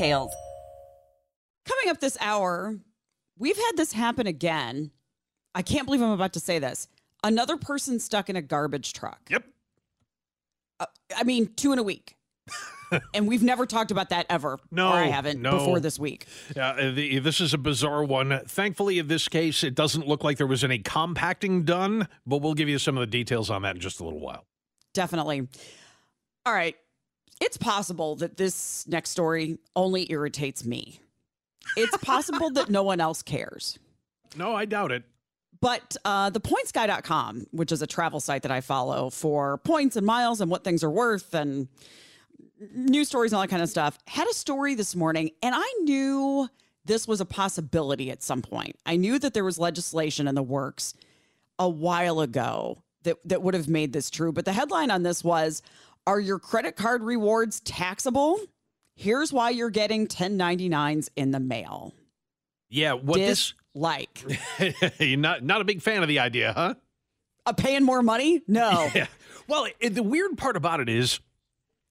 details. Coming up this hour, we've had this happen again. I can't believe I'm about to say this. Another person stuck in a garbage truck. Yep. Uh, I mean, two in a week. and we've never talked about that ever. No, I haven't no. before this week. Yeah, uh, the, this is a bizarre one. Thankfully, in this case, it doesn't look like there was any compacting done, but we'll give you some of the details on that in just a little while. Definitely. All right. It's possible that this next story only irritates me. It's possible that no one else cares. No, I doubt it. But uh, the pointsguy.com, which is a travel site that I follow for points and miles and what things are worth and news stories and all that kind of stuff, had a story this morning. And I knew this was a possibility at some point. I knew that there was legislation in the works a while ago that, that would have made this true. But the headline on this was are your credit card rewards taxable? Here's why you're getting 1099s in the mail. Yeah, what this like? you're not not a big fan of the idea, huh? Uh, paying more money? No. Yeah. Well, it, the weird part about it is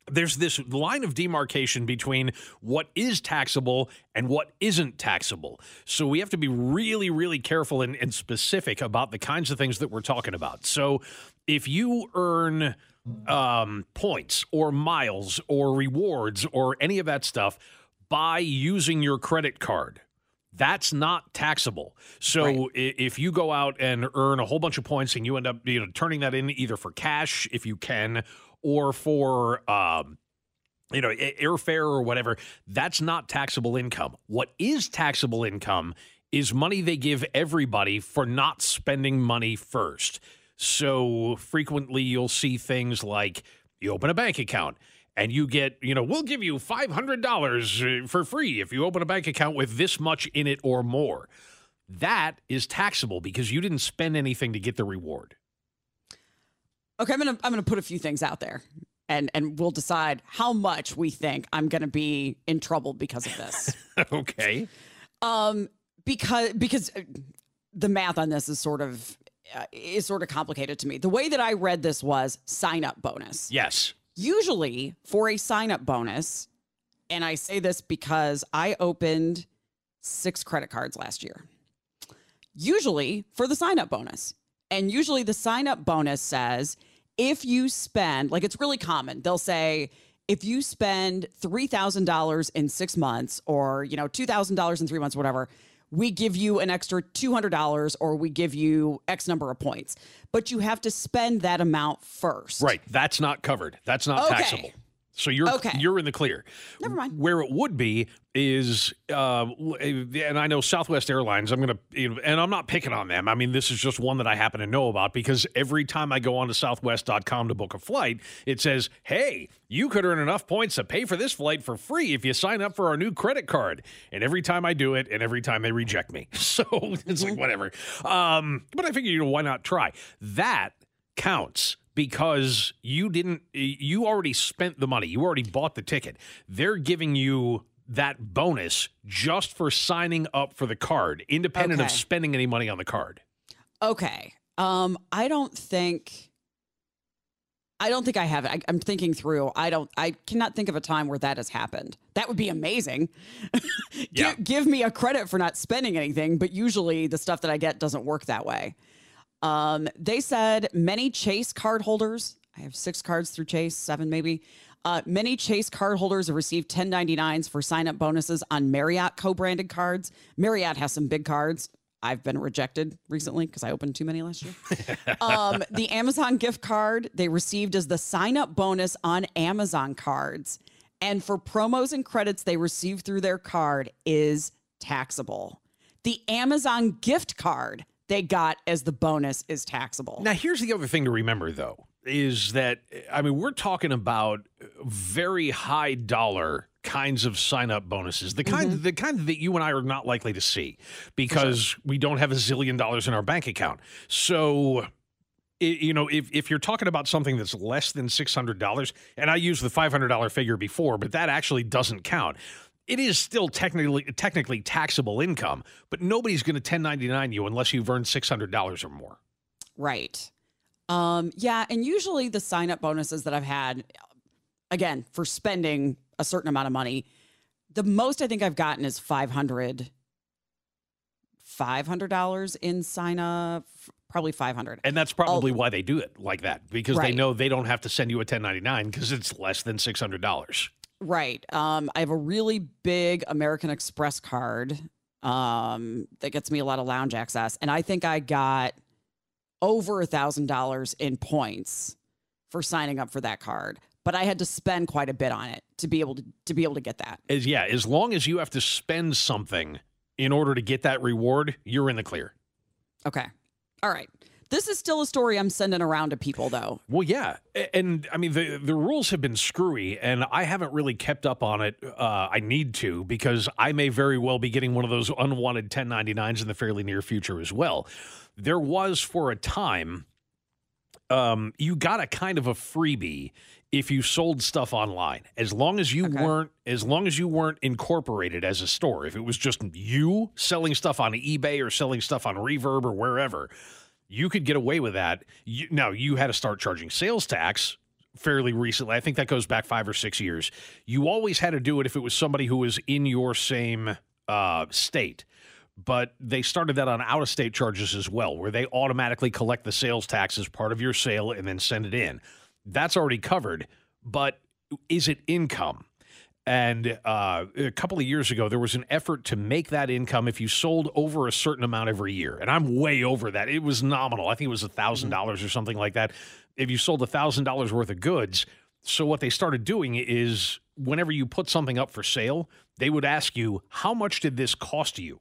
there's this line of demarcation between what is taxable and what isn't taxable. So we have to be really, really careful and, and specific about the kinds of things that we're talking about. So if you earn um, points or miles or rewards or any of that stuff by using your credit card. That's not taxable. So right. if you go out and earn a whole bunch of points and you end up you know turning that in either for cash if you can or for um, you know airfare or whatever, that's not taxable income. What is taxable income is money they give everybody for not spending money first. So frequently you'll see things like you open a bank account and you get, you know, we'll give you $500 uh, for free if you open a bank account with this much in it or more. That is taxable because you didn't spend anything to get the reward. Okay, I'm going to I'm going to put a few things out there and and we'll decide how much we think I'm going to be in trouble because of this. okay. Um because because uh, the math on this is sort of uh, is sort of complicated to me. The way that I read this was sign up bonus. Yes. Usually for a sign up bonus, and I say this because I opened six credit cards last year. Usually for the sign up bonus. And usually the sign up bonus says if you spend, like it's really common, they'll say, if you spend $3,000 in six months or, you know, $2,000 in three months, whatever, we give you an extra $200 or we give you X number of points. But you have to spend that amount first. Right. That's not covered. That's not okay. taxable. So you're okay. you're in the clear. Never mind. Where it would be is, uh, and I know Southwest Airlines. I'm gonna, and I'm not picking on them. I mean, this is just one that I happen to know about because every time I go on to Southwest.com to book a flight, it says, "Hey, you could earn enough points to pay for this flight for free if you sign up for our new credit card." And every time I do it, and every time they reject me, so it's like mm-hmm. whatever. Um, but I figure, you know, why not try? That counts because you didn't you already spent the money. You already bought the ticket. They're giving you that bonus just for signing up for the card independent okay. of spending any money on the card. Okay. Um i don't think i don't think i have it. I, am thinking through. I don't i cannot think of a time where that has happened. That would be amazing. Yeah. give, give me a credit for not spending anything but usually the stuff that i get doesn't work that way um, they said many Chase card holders, I have six cards through Chase, seven maybe, Uh, many Chase cardholders have received 1099s for sign up bonuses on Marriott co branded cards. Marriott has some big cards. I've been rejected recently because I opened too many last year. um, the Amazon gift card they received as the sign up bonus on Amazon cards. And for promos and credits they receive through their card is taxable. The Amazon gift card they got as the bonus is taxable. Now, here's the other thing to remember, though, is that, I mean, we're talking about very high dollar kinds of sign up bonuses, the kind, Mm-hmm. the kind that you and I are not likely to see because we don't have a zillion dollars in our bank account. So, you know, if, if you're talking about something that's less than $600, and I used the $500 figure before, but that actually doesn't count. It is still technically technically taxable income, but nobody's going to 1099 you unless you've earned $600 or more. Right. Um, yeah, and usually the sign up bonuses that I've had, again, for spending a certain amount of money, the most I think I've gotten is 500 $500 in sign up, probably 500. And that's probably why they do it like that because they know they don't have to send you a 1099 because it's less than $600. Right. Um, I have a really big American Express card um, that gets me a lot of lounge access, and I think I got over a thousand dollars in points for signing up for that card. But I had to spend quite a bit on it to be able to to be able to get that. As yeah, as long as you have to spend something in order to get that reward, you're in the clear. Okay. All right. This is still a story I'm sending around to people, though. Well, yeah, and I mean the the rules have been screwy, and I haven't really kept up on it. Uh, I need to because I may very well be getting one of those unwanted 1099s in the fairly near future as well. There was for a time, um, you got a kind of a freebie if you sold stuff online, as long as you Okay. weren't as long as you weren't incorporated as a store. If it was just you selling stuff on eBay or selling stuff on Reverb or wherever, you could get away with that. You, now you had to start charging sales tax fairly recently. I think that goes back five or six years. You always had to do it if it was somebody who was in your same uh, state. But they started that on out of state charges as well, where they automatically collect the sales tax as part of your sale and then send it in. That's already covered. But is it income? And uh, a couple of years ago, there was an effort to make that income if you sold over a certain amount every year. And I'm way over that. It was nominal. I think it was $1,000 or something like that. If you sold $1,000 worth of goods. So what they started doing is whenever you put something up for sale, they would ask you, how much did this cost you?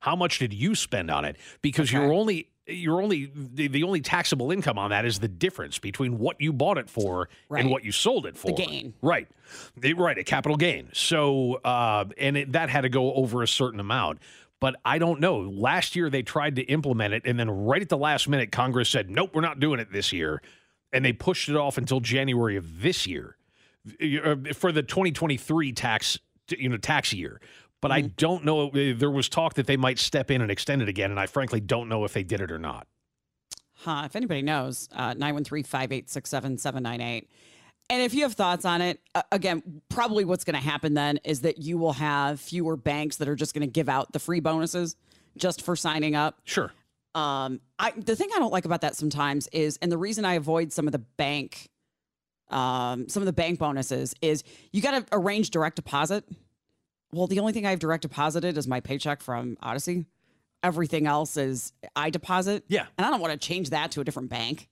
How much did you spend on it? Because you're only you're only the, the only taxable income on that is the difference between what you bought it for Right. and what you sold it for. The gain. Right. They- right. A capital gain. So, uh, and it, that had to go over a certain amount. But I don't know. Last year they tried to implement it. And then right at the last minute, Congress said, nope, we're not doing it this year. And they pushed it off until January of this year uh, for the 2023 tax, you know, tax year. But I don't know. uh, There was talk that they might step in and extend it again. And I frankly don't know if they did it or not. Huh. If anybody knows, uh, 913 586 7798. And if you have thoughts on it, uh, again, probably what's going to happen then is that you will have fewer banks that are just going to give out the free bonuses just for signing up. Sure. Um, I the thing I don't like about that sometimes is, and the reason I avoid some of the bank, um, some of the bank bonuses is you got to arrange direct deposit. Well, the only thing I've direct deposited is my paycheck from Audacy. Everything else is I deposit. Yeah. and I don't want to change that to a different bank.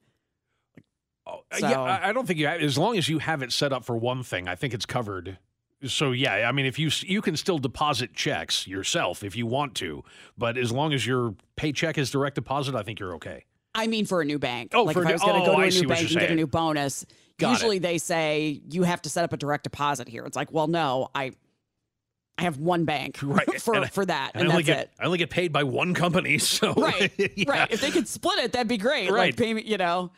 Oh, uh, So- yeah, I, I don't think you have, as long as you have it set up for one thing, I think it's covered. So yeah, I mean, if you you can still deposit checks yourself if you want to, but as long as your paycheck is direct deposit, I think you're okay. I mean, for a new bank. Oh, like for if I new- was going to oh, go to a new bank and get a new bonus, Got it. usually they say you have to set up a direct deposit here. It's like, well, no, I, I have one bank Right. for I- for that, And, and, I only that's get it. I only get paid by one company, so Right, Yeah. right. If they could split it, that'd be great. Right. Like me, you know,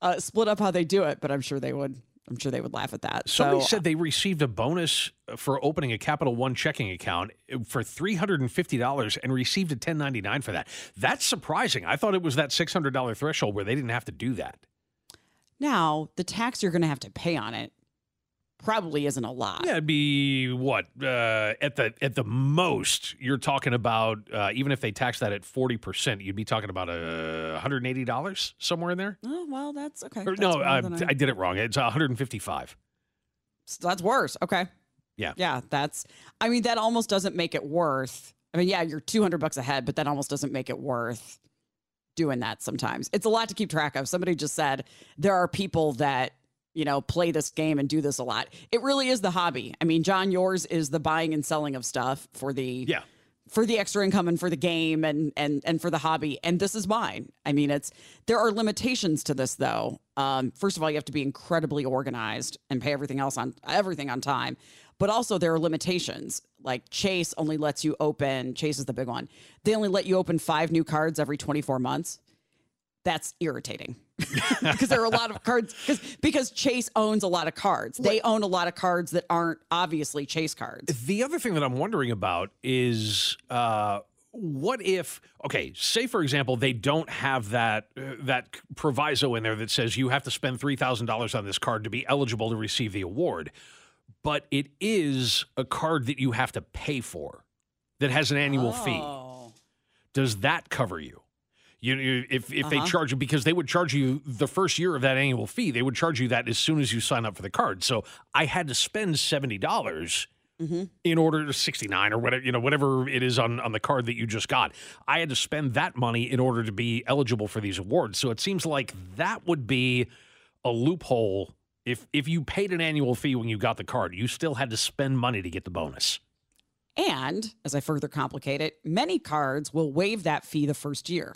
uh, split up how they do it. But I'm sure they would. I'm sure they would laugh at that. Somebody so, said they received a bonus for opening a Capital One checking account for three hundred and fifty dollars and received a ten ninety nine for that. That's surprising. I thought it was that six hundred dollar threshold where they didn't have to do that. now the tax you're going to have to pay on it probably isn't a lot. Yeah, it'd be what uh, at the at the most you're talking about. Uh, even if they tax that at forty percent, you'd be talking about a one hundred and eighty dollars somewhere in there. Oh well, that's okay. Or, That's no, uh, than I did it wrong. It's one hundred and fifty five. So that's worse. Okay. Yeah. Yeah. That's, I mean, that almost doesn't make it worth. I mean, yeah, you're 200 bucks ahead, but that almost doesn't make it worth doing that sometimes. It's a lot to keep track of. Somebody just said there are people that, you know, play this game and do this a lot. It really is the hobby. I mean, John, yours is the buying and selling of stuff for the Yeah. for the extra income and for the game and and and for the hobby. And this is mine. I mean it's there are limitations to this though. Um first of all you have to be incredibly organized and pay everything else on everything on time. But also there are limitations. Like chase only lets you open chase is the big one. They only let you open five new cards every 24 months. That's irritating because there are a lot of cards because because chase owns a lot of cards they own a lot of cards that aren't obviously chase cards The other thing that I'm wondering about is uh, what if okay, say for example they don't have that uh, that proviso in there that says you have to spend three thousand dollars on this card to be eligible to receive the award, but it is a card that you have to pay for that has an annual fee. oh Does that cover you? You, you if if they Uh-huh. charge you because they would charge you the first year of that annual fee, they would charge you that as soon as you sign up for the card. So I had to spend seventy dollars Mm-hmm. in order to 69 or whatever you know whatever it is on on the card that you just got i had to spend that money in order to be eligible for these awards so it seems like that would be a loophole if if you paid an annual fee when you got the card you still had to spend money to get the bonus And as I further complicate it, many cards will waive that fee the first year.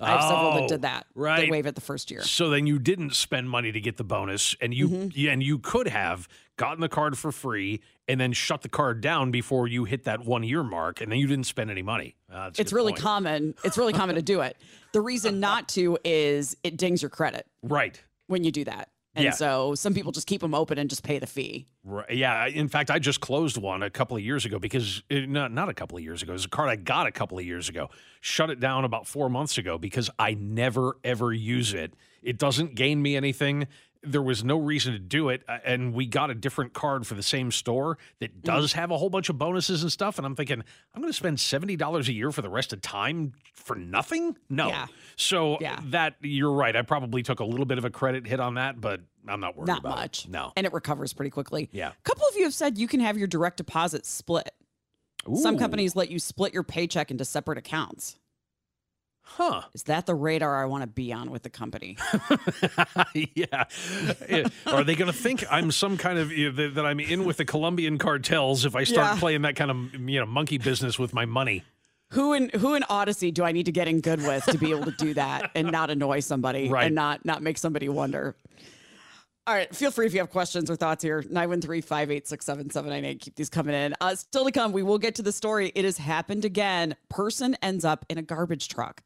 I have several that Oh, did that. right. They waive it the first year. so then you didn't spend money to get the bonus and you Mm-hmm. and you could have gotten the card for free and then shut the card down before you hit that one year mark and then you didn't spend any money Uh, It's really point. common. It's really common to do it. The reason not to is it dings your credit right when you do that. And Yeah. so some people just keep them open and just pay the fee. Right. Yeah. In fact, I just closed one a couple of years ago because uh, not not a couple of years ago. It was a card I got a couple of years ago. Shut it down about four months ago because I never ever use it. It doesn't gain me anything. There was no reason to do it, uh, and we got a different card for the same store that does have a whole bunch of bonuses and stuff. And I'm thinking, I'm going to spend seventy dollars a year for the rest of time for nothing. No. Yeah. So Yeah. that you're right. I probably took a little bit of a credit hit on that, but I'm not worried Not about much. it. No. And it recovers pretty quickly. Yeah. A couple of you have said you can have your direct deposit split. Some companies let you split your paycheck into separate accounts. Huh. Is that the radar I want to be on with the company? yeah. Yeah. Are they going to think I'm some kind of you know, that, I'm in with the Colombian cartels if I start Yeah. playing that kind of you know monkey business with my money? who in who in Audacy do I need to get in good with to be able to do that and not annoy somebody Right. and not not make somebody wonder? All right, feel free if you have questions or thoughts here. 913-586-7798. Keep these coming in. Uh, still to come, we will get to the story. It has happened again. Person ends up in a garbage truck.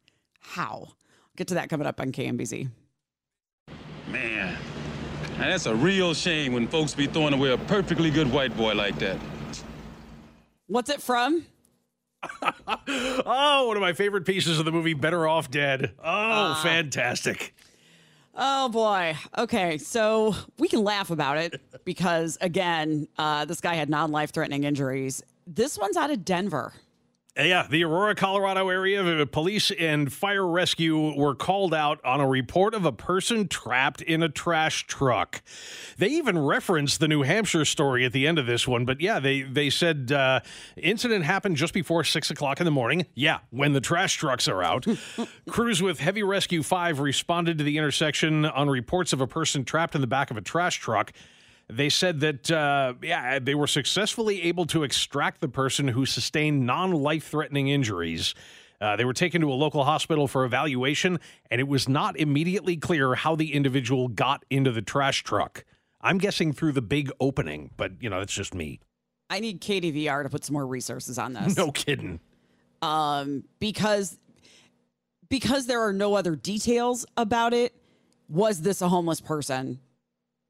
How? Get to that coming up on KMBZ. Man, now that's a real shame when folks be throwing away a perfectly good white boy like that. What's it from? Oh, one of my favorite pieces of the movie Better Off Dead. Oh, fantastic. Oh boy. Okay, so we can laugh about it because again, uh, this guy had non-life threatening injuries. This one's out of Denver. Yeah, the Aurora, Colorado area, uh, police and fire rescue were called out on a report of a person trapped in a trash truck. They even referenced the New Hampshire story at the end of this one, but yeah, they they said uh, incident happened just before six o'clock in the morning. Yeah, when the trash trucks are out. Crews with Heavy Rescue Five responded to the intersection on reports of a person trapped in the back of a trash truck. They said that, uh, yeah, they were successfully able to extract the person who sustained non life threatening injuries. Uh, they were taken to a local hospital for evaluation, and it was not immediately clear how the individual got into the trash truck. I'm guessing through the big opening, but, you know, that's just me. I need KDVR to put some more resources on this. No kidding. Um, because because there are no other details about it. Was this a homeless person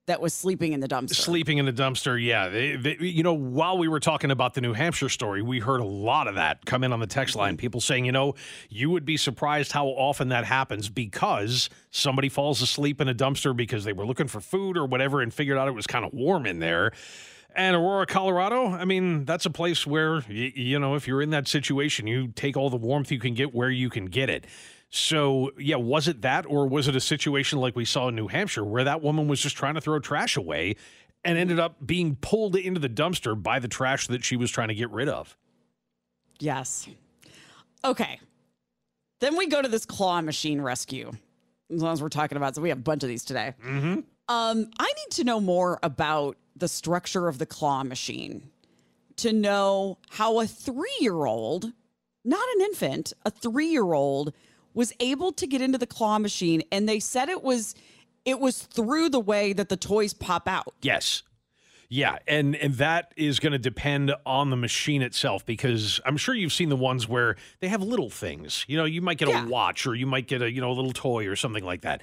that was sleeping in the dumpster? Sleeping in the dumpster, yeah. They, they, you know, while we were talking about the New Hampshire story, we heard a lot of that come in on the text line. People saying, you know, you would be surprised how often that happens because somebody falls asleep in a dumpster because they were looking for food or whatever and figured out it was kind of warm in there. And Aurora, Colorado, I mean, that's a place where, you know, if you're in that situation, you take all the warmth you can get where you can get it. So, yeah, was it that, or was it a situation like we saw in New Hampshire where that woman was just trying to throw trash away and ended up being pulled into the dumpster by the trash that she was trying to get rid of. Yes. Okay. Then we go to this claw machine rescue. As long as we're talking about, so we have a bunch of these today. Mm-hmm. Um, I need to know more about the structure of the claw machine to know how a three year old, not an infant, a three year old was able to get into the claw machine. And they said it was it was through the way that the toys pop out. Yes. Yeah, and and that is going to depend on the machine itself because I'm sure you've seen the ones where they have little things. You know, you might get Yeah. a watch or you might get a, you know, a little toy or something like that.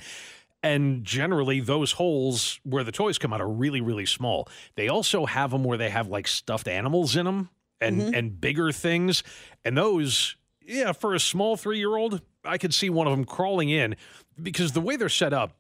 And generally those holes where the toys come out are really really small. They also have them where they have like stuffed animals in them and mm-hmm. and bigger things. And those yeah, for a small 3-year-old, I could see one of them crawling in because the way they're set up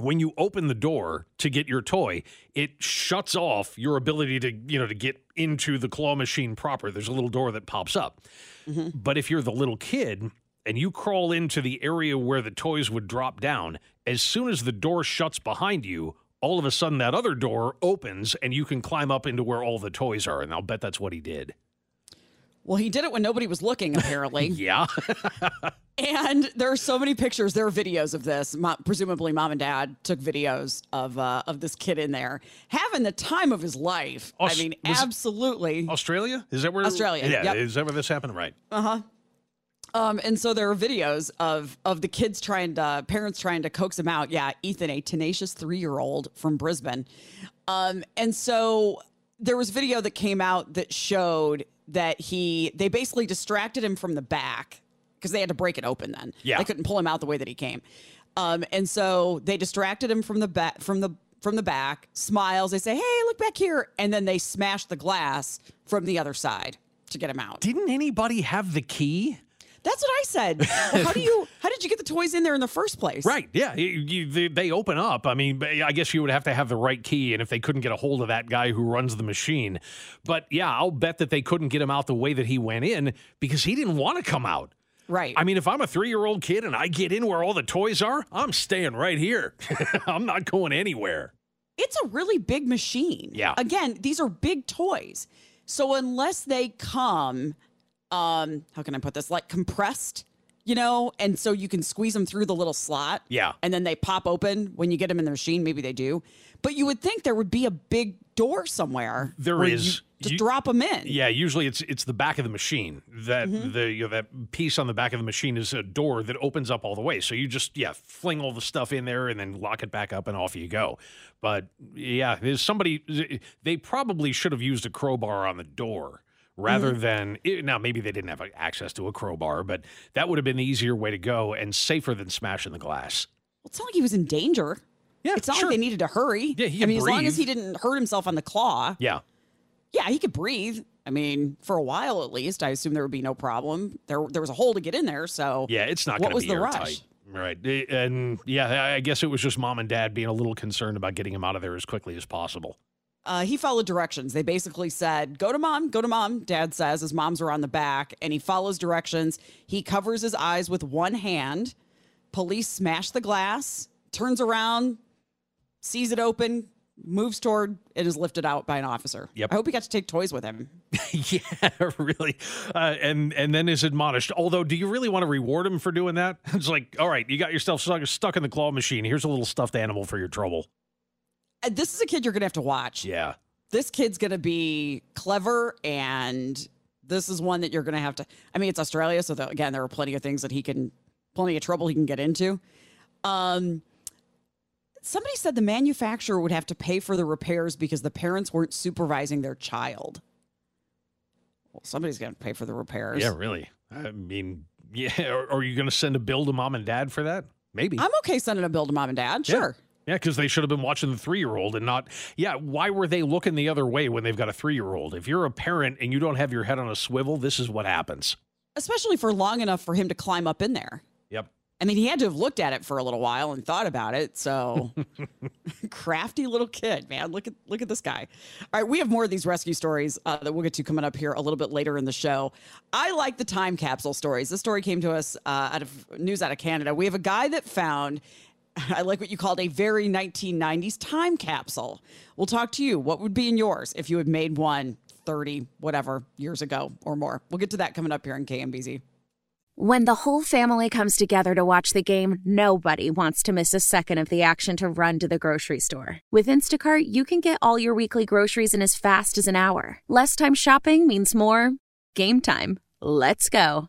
when you open the door to get your toy, it shuts off your ability to, you know, to get into the claw machine proper. There's a little door that pops up. Mm-hmm. But if you're the little kid and you crawl into the area where the toys would drop down, as soon as the door shuts behind you, all of a sudden that other door opens and you can climb up into where all the toys are. And I'll bet that's what he did. Well, he did it when nobody was looking, apparently. Yeah. And there are so many pictures. There are videos of this. Mo- presumably, mom and dad took videos of uh, of this kid in there having the time of his life. Aus- I mean, absolutely. Australia? Is that where? Australia, Yeah. yep. Is that where this happened? Right. Uh huh. Um, and so there are videos of of the kids trying to parents trying to coax him out. Yeah, Ethan, a tenacious three year old from Brisbane. Um, and so there was video that came out that showed that he they basically distracted him from the back because they had to break it open then. Yeah. They couldn't pull him out the way that he came. Um, and so they distracted him from the back from the from the back, smiles, they say, Hey, look back here, and then they smash the glass from the other side to get him out. Didn't anybody have the key? That's what I said. Well, how do you? How did you get the toys in there in the first place? Right. Yeah. You, you, they, they open up. I mean, I guess you would have to have the right key, and if they couldn't get a hold of that guy who runs the machine, but yeah, I'll bet that they couldn't get him out the way that he went in because he didn't want to come out. Right. I mean, if I'm a three year old kid and I get in where all the toys are, I'm staying right here. I'm not going anywhere. it's a really big machine. Yeah. Again, these are big toys. So unless they come, um, how can I put this? Like compressed, you know, and so you can squeeze them through the little slot. Yeah. And then they pop open when you get them in the machine. Maybe they do. But you would think there would be a big door somewhere. There is. where you is. Just You- drop them in. Yeah, usually it's it's the back of the machine. That Mm-hmm. the you know, that piece on the back of the machine is a door that opens up all the way. So you just yeah fling all the stuff in there and then lock it back up and off you go. But yeah, there's somebody they probably should have used a crowbar on the door rather Mm-hmm. than now maybe they didn't have access to a crowbar, but that would have been the easier way to go and safer than smashing the glass. It's not like he was in danger. Yeah, It's not sure. like they needed to hurry. Yeah, he I mean, as long as he didn't hurt himself on the claw. Yeah. Yeah, he could breathe. I mean, for a while at least, I assume there would be no problem. There, there was a hole to get in there, so Yeah, it's not What was the airtight. rush? Right. And yeah, I guess it was just mom and dad being a little concerned about getting him out of there as quickly as possible. Uh, he followed directions. They basically said, "Go to mom, go to mom." Dad says his moms are on the back, and he follows directions. He covers his eyes with one hand. Police smash the glass, turns around, sees it open, moves toward, and is lifted out by an officer. Yep. I hope he got to take toys with him. yeah, really. Uh, and and then is admonished. Although, do you really want to reward him for doing that? It's like, all right, you got yourself stuck, stuck in the claw machine. Here's a little stuffed animal for your trouble. Uh, This is a kid you're gonna have to watch. Yeah. this kid's going to be clever and this is one that you're going to have to i mean it's australia so the, again there are plenty of things that he can plenty of trouble he can get into um somebody said the manufacturer would have to pay for the repairs because the parents weren't supervising their child well somebody's going to pay for the repairs Yeah, really. I mean, yeah. Are, are you going to send a bill to mom and dad for that? Maybe. i'm okay sending a bill to mom and dad sure Yeah, because they should have been watching the three year old and not. Yeah, why were they looking the other way when they've got a three year old? If you're a parent and you don't have your head on a swivel, this is what happens. especially for long enough for him to climb up in there Yep. I mean, he had to have looked at it for a little while and thought about it. So, crafty little kid, man. Look at look at this guy. All right, we have more of these rescue stories uh, that we'll get to coming up here a little bit later in the show. I like the time capsule stories. This story came to us uh, out of news out of Canada. We have a guy that found I like what you called a very 1990s time capsule. We'll talk to you. What would be in yours if you had made one 30, whatever, years ago or more? We'll get to that coming up here in KMBZ. When the whole family comes together to watch the game, nobody wants to miss a second of the action to run to the grocery store. With Instacart, you can get all your weekly groceries in as fast as an hour. Less time shopping means more game time. Let's go.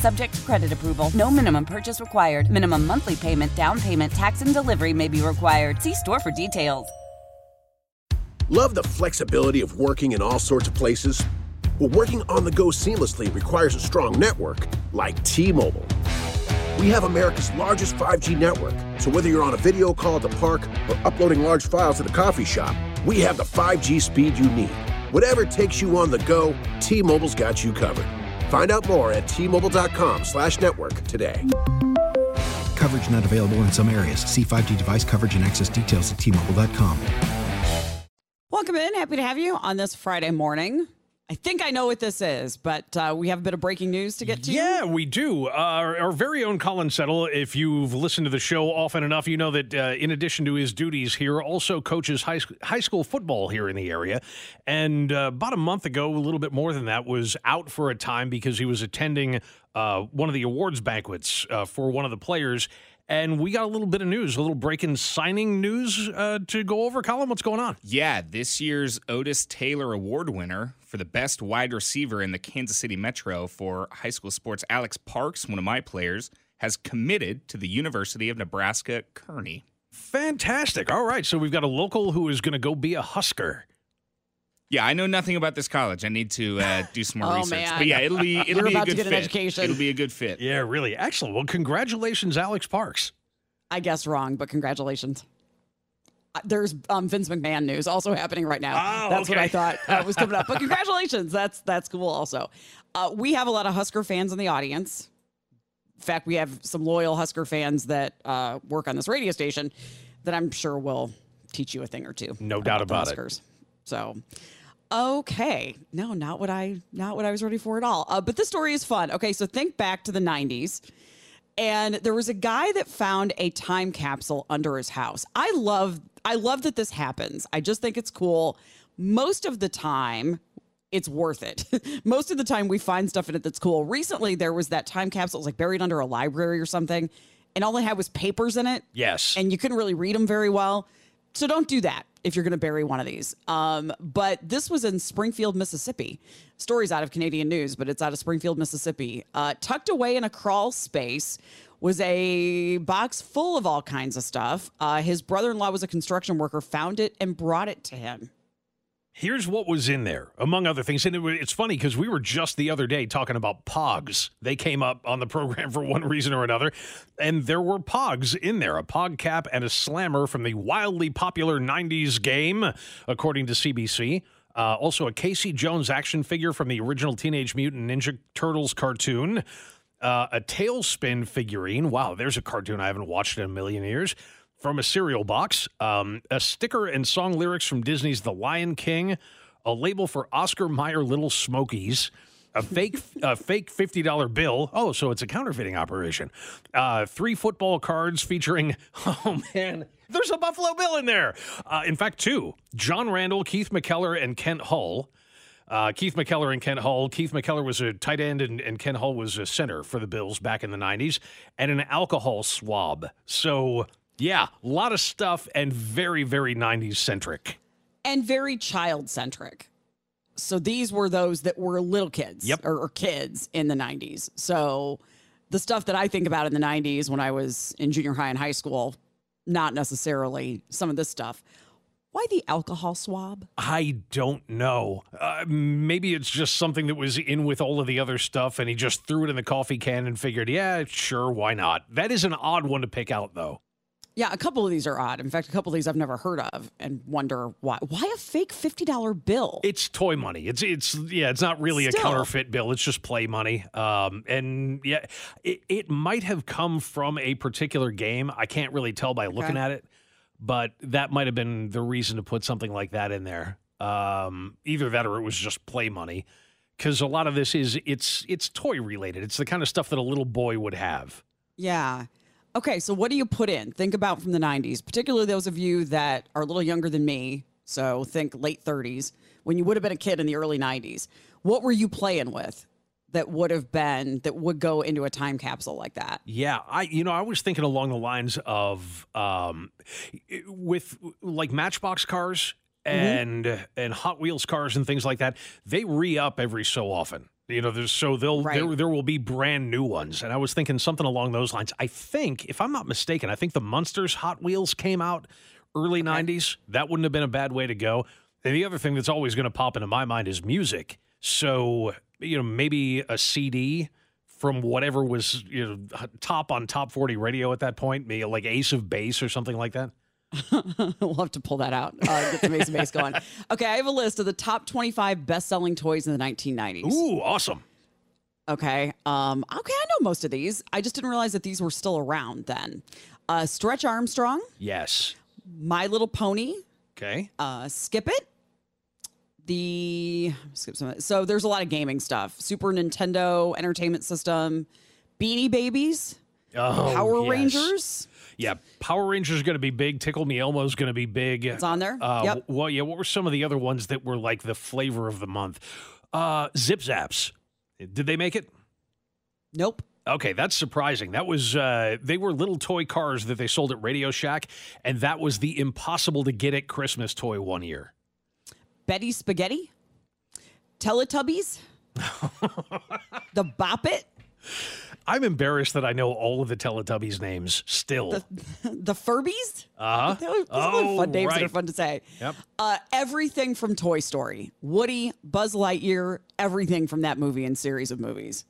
Subject to credit approval. No minimum purchase required. Minimum monthly payment, down payment, tax, and delivery may be required. See store for details. Love the flexibility of working in all sorts of places? Well, working on the go seamlessly requires a strong network like T Mobile. We have America's largest 5G network, so whether you're on a video call at the park or uploading large files at a coffee shop, we have the 5G speed you need. Whatever takes you on the go, T Mobile's got you covered. Find out more at tmobile.com slash network today. Coverage not available in some areas. See 5G device coverage and access details at tmobile.com. Welcome in. Happy to have you on this Friday morning. I think I know what this is, but uh, we have a bit of breaking news to get to. Yeah, we do. Uh, our, our very own Colin Settle, if you've listened to the show often enough, you know that uh, in addition to his duties here, also coaches high, high school football here in the area. And uh, about a month ago, a little bit more than that, was out for a time because he was attending uh, one of the awards banquets uh, for one of the players. And we got a little bit of news, a little breaking signing news uh, to go over. Colin, what's going on? Yeah, this year's Otis Taylor Award winner for the best wide receiver in the Kansas City Metro for high school sports, Alex Parks, one of my players, has committed to the University of Nebraska Kearney. Fantastic. All right. So we've got a local who is going to go be a Husker. Yeah, I know nothing about this college. I need to uh, do some more Oh, research. man. But yeah, it'll be it'll You're be a about to good get an fit. education. It'll be a good fit. Yeah, really. Excellent. Well, congratulations, Alex Parks. I guess wrong, but congratulations. Uh, There's um, Vince McMahon news also happening right now. Oh, that's what. I thought uh, was coming up. But congratulations, that's that's cool. Also, uh, we have a lot of Husker fans in the audience. In fact, we have some loyal Husker fans that uh, work on this radio station that I'm sure will teach you a thing or two. No doubt the about it. Huskers. So, okay, no, not what I not what I was ready for at all. Uh, but this story is fun. Okay, so think back to the '90s and there was a guy that found a time capsule under his house. I love I love that this happens. I just think it's cool. Most of the time it's worth it. Most of the time we find stuff in it that's cool. Recently there was that time capsule it was like buried under a library or something and all it had was papers in it Yes. and you couldn't really read them very well. So don't do that if you're going to bury one of these. Um, but this was in Springfield, Mississippi. Stories out of Canadian news, but it's out of Springfield, Mississippi. Uh, tucked away in a crawl space was a box full of all kinds of stuff. Uh, his brother-in-law was a construction worker, found it and brought it to him. Here's what was in there, among other things. And it, it's funny because we were just the other day talking about pogs. They came up on the program for one reason or another. And there were pogs in there a pog cap and a slammer from the wildly popular 90s game, according to CBC. Uh, also, a Casey Jones action figure from the original Teenage Mutant Ninja Turtles cartoon. Uh, a TaleSpin figurine. Wow, there's a cartoon I haven't watched in a million years. From a cereal box, um, a sticker and song lyrics from Disney's The Lion King, a label for Oscar Mayer Little Smokies, a fake a fake fifty dollar bill. Oh, so it's a counterfeiting operation. Uh, three football cards featuring. Oh man, there's a Buffalo Bill in there. Uh, in fact, two: John Randall, Keith McKeller, and Kent Hull. Uh, Keith McKeller and Kent Hull. Keith McKeller was a tight end, and, and Kent Hull was a center for the Bills back in the 90s, and an alcohol swab. So, yeah, a lot of stuff and very, very 90s centric. and very child centric. So these were those that were little kids Yep. or, or kids in the 90s. So the stuff that I think about in the 90s when I was in junior high and high school, not necessarily some of this stuff. Why the alcohol swab? I don't know. Uh, maybe it's just something that was in with all of the other stuff, and he just threw it in the coffee can and figured, yeah, sure, why not? That is an odd one to pick out, though. Yeah, a couple of these are odd. In fact, a couple of these I've never heard of and wonder why. Why a fake $50 bill? It's toy money. It's it's yeah. It's not really Still. a counterfeit bill. It's just play money. Um, and yeah, it, it might have come from a particular game. I can't really tell by looking at it, but that might have been the reason to put something like that in there. Um, either that or it was just play money, because a lot of this is it's it's toy related. It's the kind of stuff that a little boy would have. Yeah. Okay, so what do you put in? Think about from the 90s, particularly those of you that are a little younger than me. So think late 30s, when you would have been a kid in the early 90s. What were you playing with that would have been, that would go into a time capsule like that? Yeah, I you know I was thinking along the lines of um, with like Matchbox cars and and Hot Wheels cars and things like that. They re up every so often. You know, there's, so they'll there, Right. there will be brand new ones, and I was thinking something along those lines. I think, if I'm not mistaken, I think the Munsters Hot Wheels came out early '90s. That wouldn't have been a bad way to go. And the other thing that's always going to pop into my mind is music. So you know, maybe a CD from whatever was you know top on top 40 radio at that point, maybe like Ace of Base or something like that. we'll have to pull that out, uh, get the Mason Base going. Okay, I have a list of the top 25 best selling toys in the 1990s. Ooh, awesome. Okay. Um, okay, I know most of these. I just didn't realize that these were still around then. Uh, Stretch Armstrong, Yes. My Little Pony, Okay. uh, Skip It. The skip some. of it. So there's a lot of gaming stuff. Super Nintendo Entertainment System, Beanie Babies, Oh, Power yes. Rangers. Yeah, Power Rangers is going to be big. Tickle Me Elmo is going to be big. It's on there? Uh, Yep. Well, yeah. What were some of the other ones that were like the flavor of the month? Uh, Zip Zaps. Did they make it? Nope. Okay, that's surprising. That was uh, they were little toy cars that they sold at Radio Shack, and that was the impossible to get at Christmas toy one year. Betty Spaghetti, Teletubbies, the Bop It, I'm embarrassed that I know all of the Teletubbies names still. the Furbies. Uh-huh. Those are Oh, fun names that are right. fun to say. Yep. Uh, everything from Toy Story, Woody, Buzz Lightyear, everything from that movie and series of movies.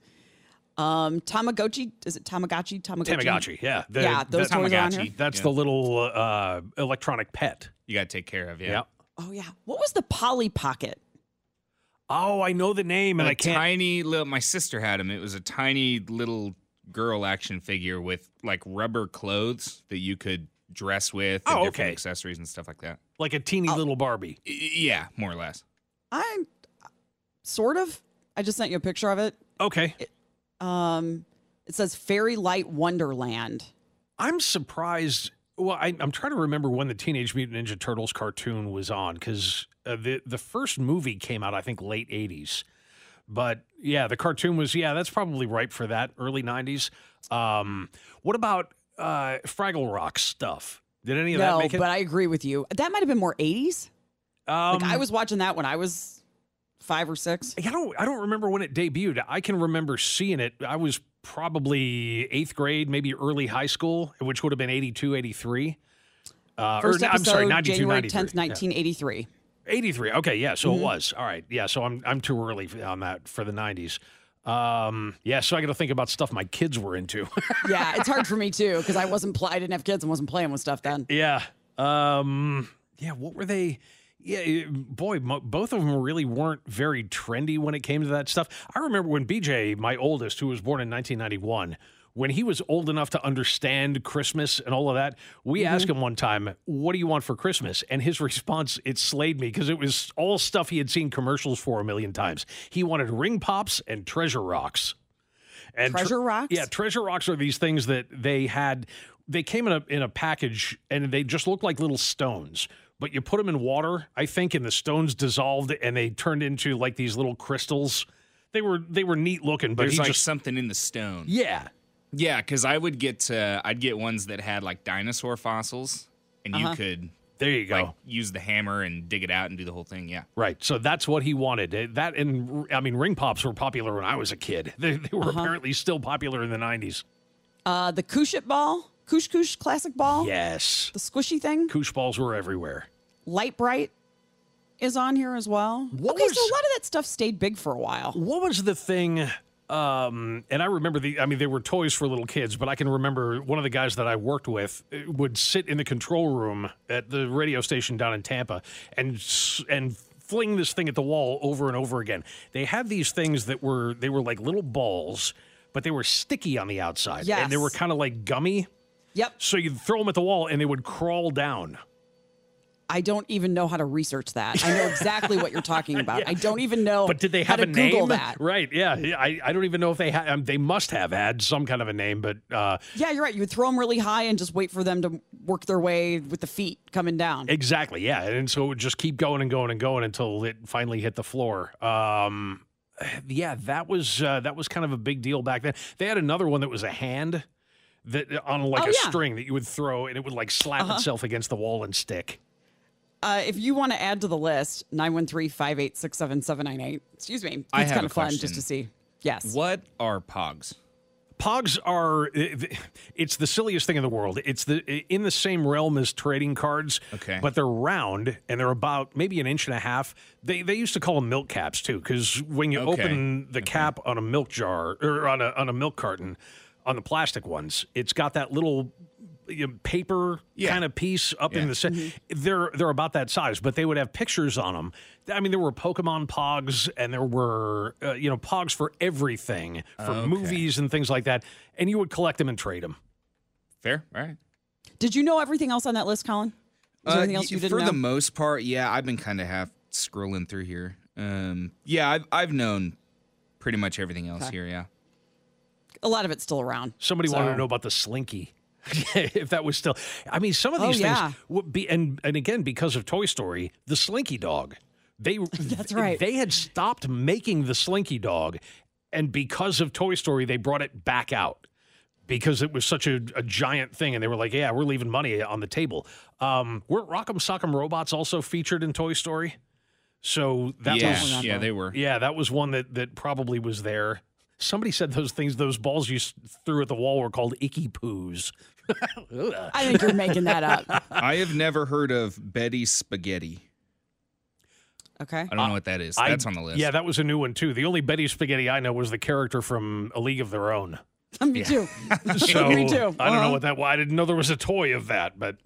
Um, Tamagotchi, is it Tamagotchi? Tamagotchi. Tamagotchi, yeah. The- yeah, those that- toys are on Tamagotchi. here. That's Yeah. the little uh, electronic pet. You got to take care of, yeah. Yeah. Oh yeah. What was the Polly Pocket? Oh, I know the name, and a I can't. tiny little. My sister had him. It was a tiny little girl action figure with like rubber clothes that you could dress with. And Oh, different okay. accessories and stuff like that. like a teeny Oh. little Barbie. Yeah, more or less. I sort of. I just sent you a picture of it. Okay. Um, it says Fairy Light Wonderland. I'm surprised. Well, I, I'm trying to remember when the Teenage Mutant Ninja Turtles cartoon was on because uh, the the first movie came out, I think, late '80s. But yeah, the cartoon was yeah, that's probably right for that early '90s. Um, what about uh, Fraggle Rock stuff? Did any of that No, make it? but I agree with you. That might have been more 80s. um, Like I was watching that when I was five or six. I don't I don't remember when it debuted. I can remember seeing it. I was probably eighth grade, maybe early high school, which would have been 82, 83. Uh, First or, episode, I'm sorry, 92, January 93. 10th, 1983. Yeah. 83. Okay, yeah, so Mm-hmm. it was. All right. Yeah, so I'm I'm too early on that for the 90s. Um, yeah, so I got to think about stuff my kids were into. yeah, it's hard for me too because I wasn't. Pl- I didn't have kids and wasn't playing with stuff then. yeah. Um, yeah, what were they? Yeah, boy, mo- both of them really weren't very trendy when it came to that stuff. I remember when BJ, my oldest, who was born in 1991, when he was old enough to understand Christmas and all of that, we mm-hmm. asked him one time, "What do you want for Christmas?" And his response it slayed me because it was all stuff he had seen commercials for a million times. He wanted ring pops and treasure rocks. And tre- Treasure rocks? Yeah, treasure rocks are these things that they had. They came in a in a package and they just looked like little stones. But you put them in water, I think, and the stones dissolved and they turned into like these little crystals. They were they were neat looking, but There's he like just something in the stone. yeah. Yeah, because I would get uh, I'd get ones that had like dinosaur fossils, and Uh-huh. you could There you go. like use the hammer and dig it out and do the whole thing. Yeah. Right. So that's what he wanted. Uh, That and I mean, ring pops were popular when I was a kid. They, they were apparently still popular in the 90s. Uh, the Kushit ball, Koosh Koosh classic ball, Yes. the squishy thing, Koosh balls were everywhere. Lite-Brite is on here as well. What okay, was- so a lot of that stuff stayed big for a while. What was the thing? Um, and I remember the, I mean, they were toys for little kids, but I can remember one of the guys that I worked with uh, would sit in the control room at the radio station down in Tampa and, and fling this thing at the wall over and over again. They had these things that were, they were like little balls, but they were sticky on the outside. And they were kind of like gummy. Yep. So you'd throw them at the wall and they would crawl down. I don't even know how to research that. I know exactly what you're talking about. I don't even know. But did they have a name? Google that? Right. Yeah. Yeah, I, I don't even know if they had. Um, they must have had some kind of a name, but uh, Yeah, you're right. You would throw them really high and just wait for them to work their way with the feet coming down. exactly. Yeah. And so it would just keep going and going and going until it finally hit the floor. Um, yeah, that was uh, that was kind of a big deal back then. They had another one that was a hand that on like Oh, a yeah. string that you would throw, and it would like slap Uh-huh. itself against the wall and stick. Uh, if you want to add to the list, 913-586-7798. Excuse me. It's kind of fun just to see. Yes. What are pogs? Pogs are it's the silliest thing in the world. It's the in the same realm as trading cards. Okay. But they're round and they're about maybe an inch and a half. They they used to call them milk caps too, because when you Okay. open the cap on a milk jar or on a on a milk carton, on the plastic ones, it's got that little you know, paper Yeah. kind of piece up in Yeah. the center. They're they're about that size, but they would have pictures on them. I mean, there were Pokemon Pogs, and there were uh, you know Pogs for everything, for Okay. movies and things like that. And you would collect them and trade them. Fair, all right. Did you know everything else on that list, Colin? Is there anything else you didn't Uh, for know? the most part, yeah, I've been kind of half scrolling through here. Um, yeah, I've I've known pretty much everything else Okay. here. Yeah. A lot of it's still around. Somebody So- wanted to know about the Slinky. if that was still, I mean, some of Oh, these yeah. things would be, and and again because of Toy Story, the Slinky dog, they That's right. They had stopped making the Slinky dog, and because of Toy Story, they brought it back out because it was such a, a giant thing, and they were like, "Yeah, we're leaving money on the table." Um, weren't Rock'em Sock'em Robots also featured in Toy Story? So that yeah, was yeah, they were. yeah, that was one that that probably was there. Somebody said those things, those balls you threw at the wall were called icky poos. I think you're making that up. I have never heard of Betty Spaghetti. Okay. I don't know what that is. I- That's on the list. Yeah, that was a new one too. The only Betty Spaghetti I know was the character from A League of Their Own. Me too. So Me too. I don't know Uh-huh. what that. was. I didn't know there was a toy of that, but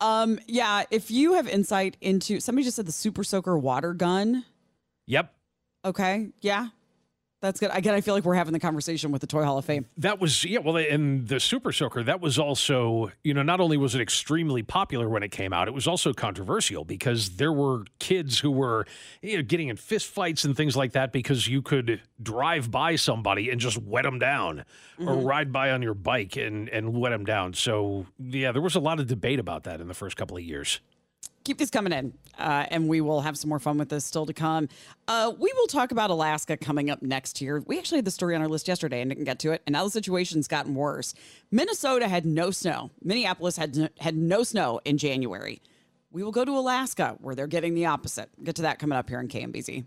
Um, yeah, if you have insight into somebody just said the Super Soaker water gun. yep, Okay. Yeah. That's good. Again, I feel like we're having the conversation with the Toy Hall of Fame. that was yeah. Well, and the Super Soaker that was also you know not only was it extremely popular when it came out, it was also controversial because there were kids who were you know, getting in fist fights and things like that because you could drive by somebody and just wet them down, or mm-hmm. ride by on your bike and and wet them down. So yeah, there was a lot of debate about that in the first couple of years. Keep these coming in, uh, and we will have some more fun with this still to come. Uh, we will talk about Alaska coming up next year. We actually had the story on our list yesterday and didn't get to it, and now the situation's gotten worse. Minnesota had no snow. Minneapolis had n- had no snow in January. We will go to Alaska, where they're getting the opposite. Get to that coming up here in KMBZ.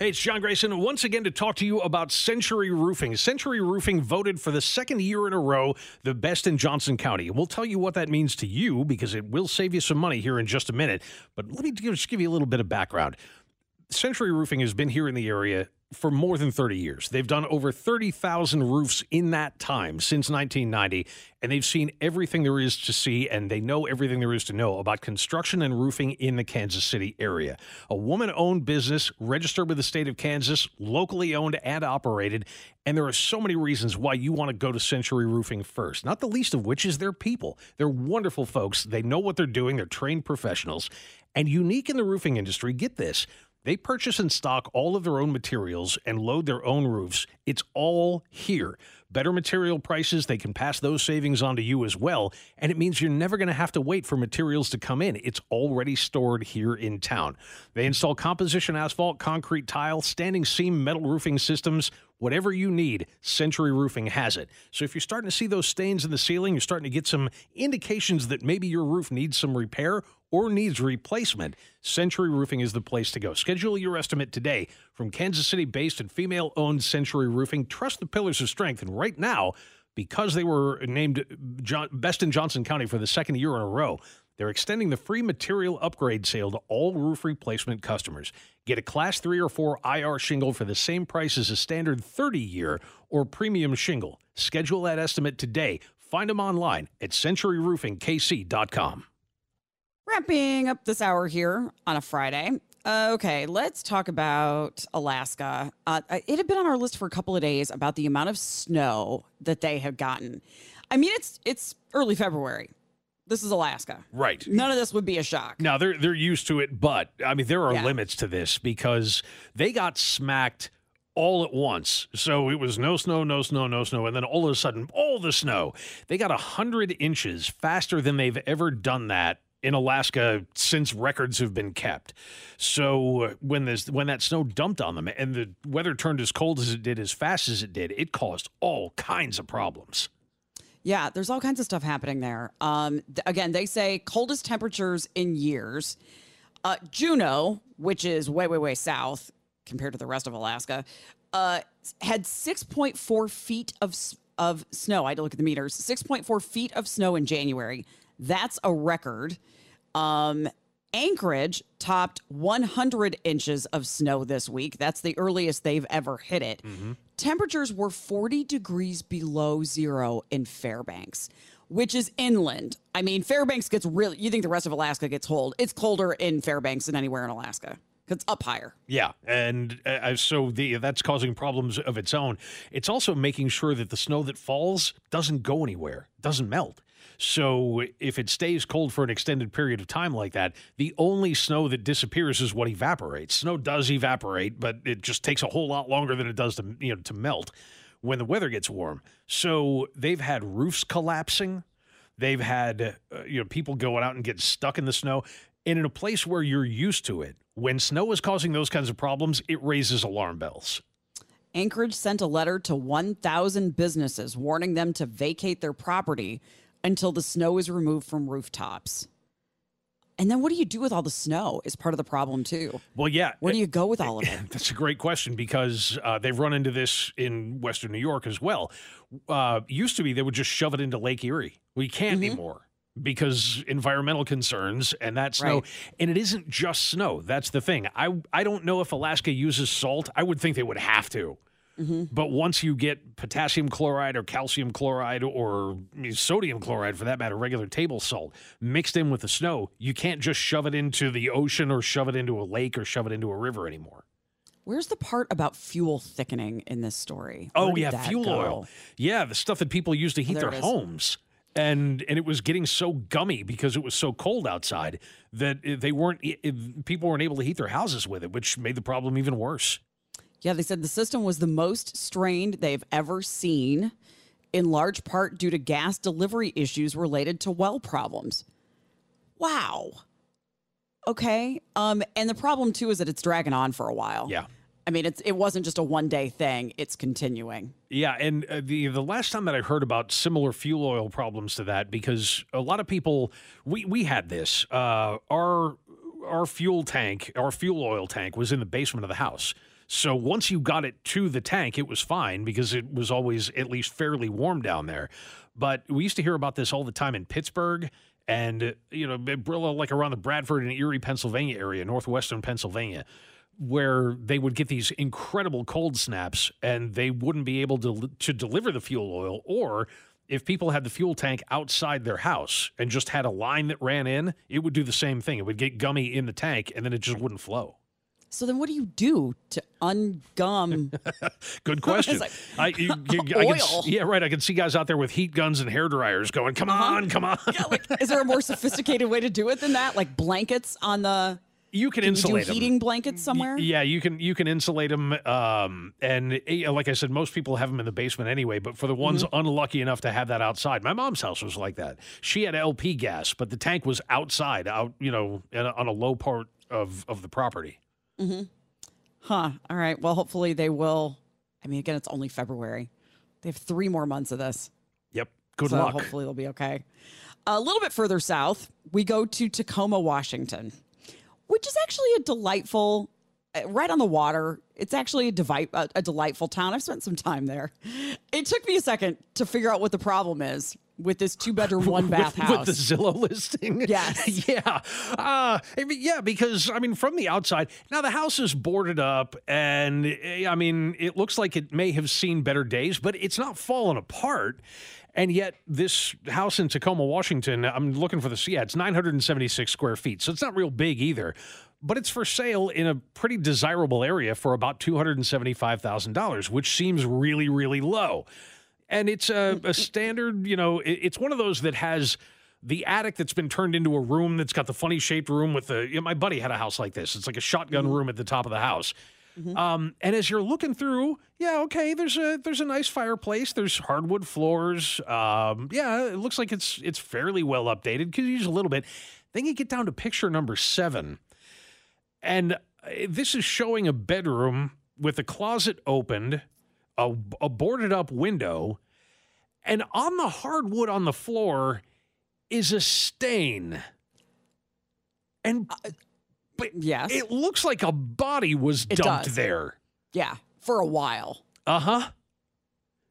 Hey, it's John Grayson once again to talk to you about Century Roofing. Century Roofing voted for the second year in a row the best in Johnson County. We'll tell you what that means to you because it will save you some money here in just a minute. But let me just give you a little bit of background. Century Roofing has been here in the area for more than 30 years. They've done over 30,000 roofs in that time since 1990, and they've seen everything there is to see, and they know everything there is to know about construction and roofing in the Kansas City area. A woman owned business registered with the state of Kansas, locally owned and operated, and there are so many reasons why you want to go to Century Roofing first, not the least of which is their people. They're wonderful folks. They know what they're doing, they're trained professionals, and unique in the roofing industry. Get this. They purchase and stock all of their own materials and load their own roofs. It's all here. Better material prices, they can pass those savings on to you as well. And it means you're never going to have to wait for materials to come in. It's already stored here in town. They install composition asphalt, concrete tile, standing seam metal roofing systems. Whatever you need, Century Roofing has it. So if you're starting to see those stains in the ceiling, you're starting to get some indications that maybe your roof needs some repair or needs replacement, Century Roofing is the place to go. Schedule your estimate today from Kansas City based and female owned Century Roofing. Trust the pillars of strength. And right now, because they were named best in Johnson County for the second year in a row, They're extending the free material upgrade sale to all roof replacement customers. Get a class 3 or 4 IR shingle for the same price as a standard 30 year or premium shingle. Schedule that estimate today. Find them online at centuryroofingkc.com. Wrapping up this hour here on a Friday. Uh, okay, let's talk about Alaska. Uh, it had been on our list for a couple of days about the amount of snow that they have gotten. I mean, it's it's early February. This is Alaska. Right. None of this would be a shock. Now they're they're used to it, but I mean there are Yeah. limits to this because they got smacked all at once. So it was no snow, no snow, no snow, and then all of a sudden, all the snow. They got a hundred inches faster than they've ever done that in Alaska since records have been kept. So uh, when this when that snow dumped on them and the weather turned as cold as it did, as fast as it did, it caused all kinds of problems. Yeah, there's all kinds of stuff happening there. Um, th- again, they say coldest temperatures in years. Uh, Juneau, which is way, way, way south compared to the rest of Alaska, uh, had 6.4 feet of of snow. I had to look at the meters. 6.4 feet of snow in January. That's a record. Um, Anchorage topped 100 inches of snow this week. That's the earliest they've ever hit it. Temperatures were 40 degrees below zero in Fairbanks, which is inland. I mean, Fairbanks gets really, you think the rest of Alaska gets cold. It's colder in Fairbanks than anywhere in Alaska because it's up higher. Yeah, and uh, so the that's causing problems of its own. It's also making sure that the snow that falls doesn't go anywhere, doesn't melt. So if it stays cold for an extended period of time like that, the only snow that disappears is what evaporates. Snow does evaporate, but it just takes a whole lot longer than it does to you know to melt when the weather gets warm. So they've had roofs collapsing. They've had uh, you know people going out and get stuck in the snow. And in a place where you're used to it, when snow is causing those kinds of problems, it raises alarm bells. Anchorage sent a letter to 1,000 businesses warning them to vacate their property until the snow is removed from rooftops. And then what do you do with all the snow is part of the problem too. Well, yeah. Where do you go with all of it? That's a great question because uh, they've run into this in Western New York as well. Uh, used to be they would just shove it into Lake Erie. We can't Mm-hmm. anymore because environmental concerns and that snow. Right. And it isn't just snow. That's the thing. I I don't know if Alaska uses salt. I would think they would have to. Mm-hmm. But once you get potassium chloride or calcium chloride or sodium chloride, for that matter, regular table salt mixed in with the snow, you can't just shove it into the ocean or shove it into a lake or shove it into a river anymore. Where's the part about fuel thickening in this story? Oh Where yeah, fuel go? oil. Yeah, the stuff that people use to heat there their homes. And and it was getting so gummy because it was so cold outside that they weren't it- people weren't able to heat their houses with it, which made the problem even worse. Yeah, they said the system was the most strained they've ever seen, in large part due to gas delivery issues related to well problems. Wow. Okay. Um, and the problem too is that it's dragging on for a while. Yeah. I mean, it's it wasn't just a one day thing; it's continuing. Yeah, and uh, the the last time that I heard about similar fuel oil problems to that, because a lot of people we we had this. Uh, our our fuel tank, our fuel oil tank, was in the basement of the house. So once you got it to the tank, it was fine because it was always at least fairly warm down there. But we used to hear about this all the time in Pittsburgh and you know Brillo, like around the Bradford and Erie, Pennsylvania area, northwestern Pennsylvania where they would get these incredible cold snaps and they wouldn't be able to to deliver the fuel oil or if people had the fuel tank outside their house and just had a line that ran in, it would do the same thing. It would get gummy in the tank and then it just wouldn't flow. So then, what do you do to ungum? Good question. like, I, you, you- I can oil. yeah, right. I can see guys out there with heat guns and hair dryers going, "Come on, come on." yeah, like, is there a more sophisticated way to do it than that? Like blankets on the? You can, Can you do insulate 'em. heating blankets somewhere? Yeah, you can you can insulate them, um, and eh, like I said, most people have them in the basement anyway. But for the ones Mm-hmm. unlucky enough to have that outside, my mom's house was like that. She had LP gas, but the tank was outside, out you know, a, on a low part of of the property. Mm-hmm. Huh. All right. Well, hopefully they will. I mean, again, it's only February. They have three more months of this. Yep. Good so luck. Hopefully they'll be okay. A little bit further south, we go to Tacoma, Washington, which is actually a delightful, right on the water. It's actually a, devi- a, a delightful town. I've spent some time there. It took me a second to figure out what the problem is with this two bedroom, one bath with, house. with the Zillow listing. Yes. yeah. Uh, yeah, because I mean, from the outside, now the house is boarded up, and eh, I mean, it looks like it may have seen better days, but it's not fallen apart. And yet, this house in Tacoma, Washington, I'm looking for the yeah, it's 976 square feet, so it's not real big either. But it's for sale in a pretty desirable area for about $275,000, which seems really, really low. And it's a, a standard you know it, it's one of those that has the attic that's been turned into a room that's got the funny shaped room with the you know, my buddy had a house like this. It's like a shotgun room at the top of the house. Um, and as you're looking through yeah okay there's a there's a nice fireplace there's hardwood floors um, yeah it looks like it's it's fairly well updated. Could you use a little bit. Then you get down to picture number seven and uh, this is showing a bedroom with a closet opened, a, a boarded up window, and on the hardwood on the floor is a stain. And but yes. it looks like a body was It dumped does. there. yeah, for a while. Uh huh.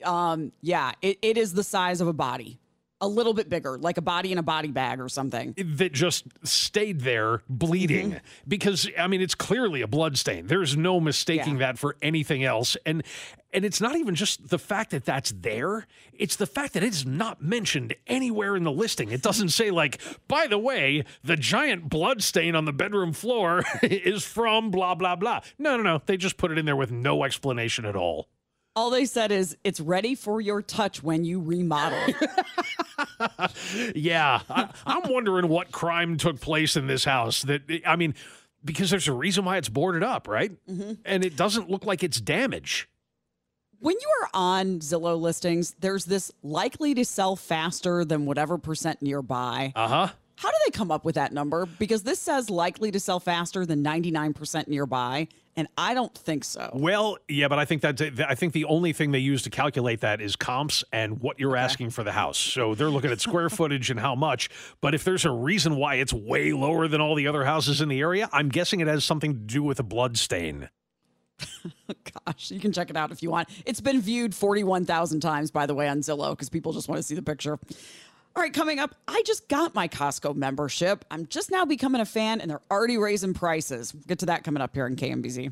Um, yeah, it, it is the size of a body, a little bit bigger, like a body in a body bag or something. That just stayed there bleeding Mm-hmm. because I mean it's clearly a blood stain. There's no mistaking Yeah. that for anything else. And and it's not even just the fact that that's there. It's the fact that it's not mentioned anywhere in the listing. It doesn't say like, by the way, the giant blood stain on the bedroom floor is from blah blah blah. No, no, no. They just put it in there with no explanation at all. All they said is it's ready for your touch when you remodel. Yeah, I, I'm wondering what crime took place in this house. That I mean, because there's a reason why it's boarded up, right? And it doesn't look like it's damage. when you are on Zillow listings, there's this likely to sell faster than whatever percent nearby. Uh huh. How do they come up with that number? Because this says likely to sell faster than 99% nearby, and I don't think so. Well, yeah, but I think that I think the only thing they use to calculate that is comps and what you're asking for the house. So they're looking at square footage and how much. But if there's a reason why it's way lower than all the other houses in the area, I'm guessing it has something to do with a blood stain. Gosh, you can check it out if you want. It's been viewed 41,000 times, by the way, on Zillow because people just want to see the picture. All right, coming up, I just got my Costco membership. I'm just now becoming a fan, and they're already raising prices. We'll get to that coming up here in KMBZ.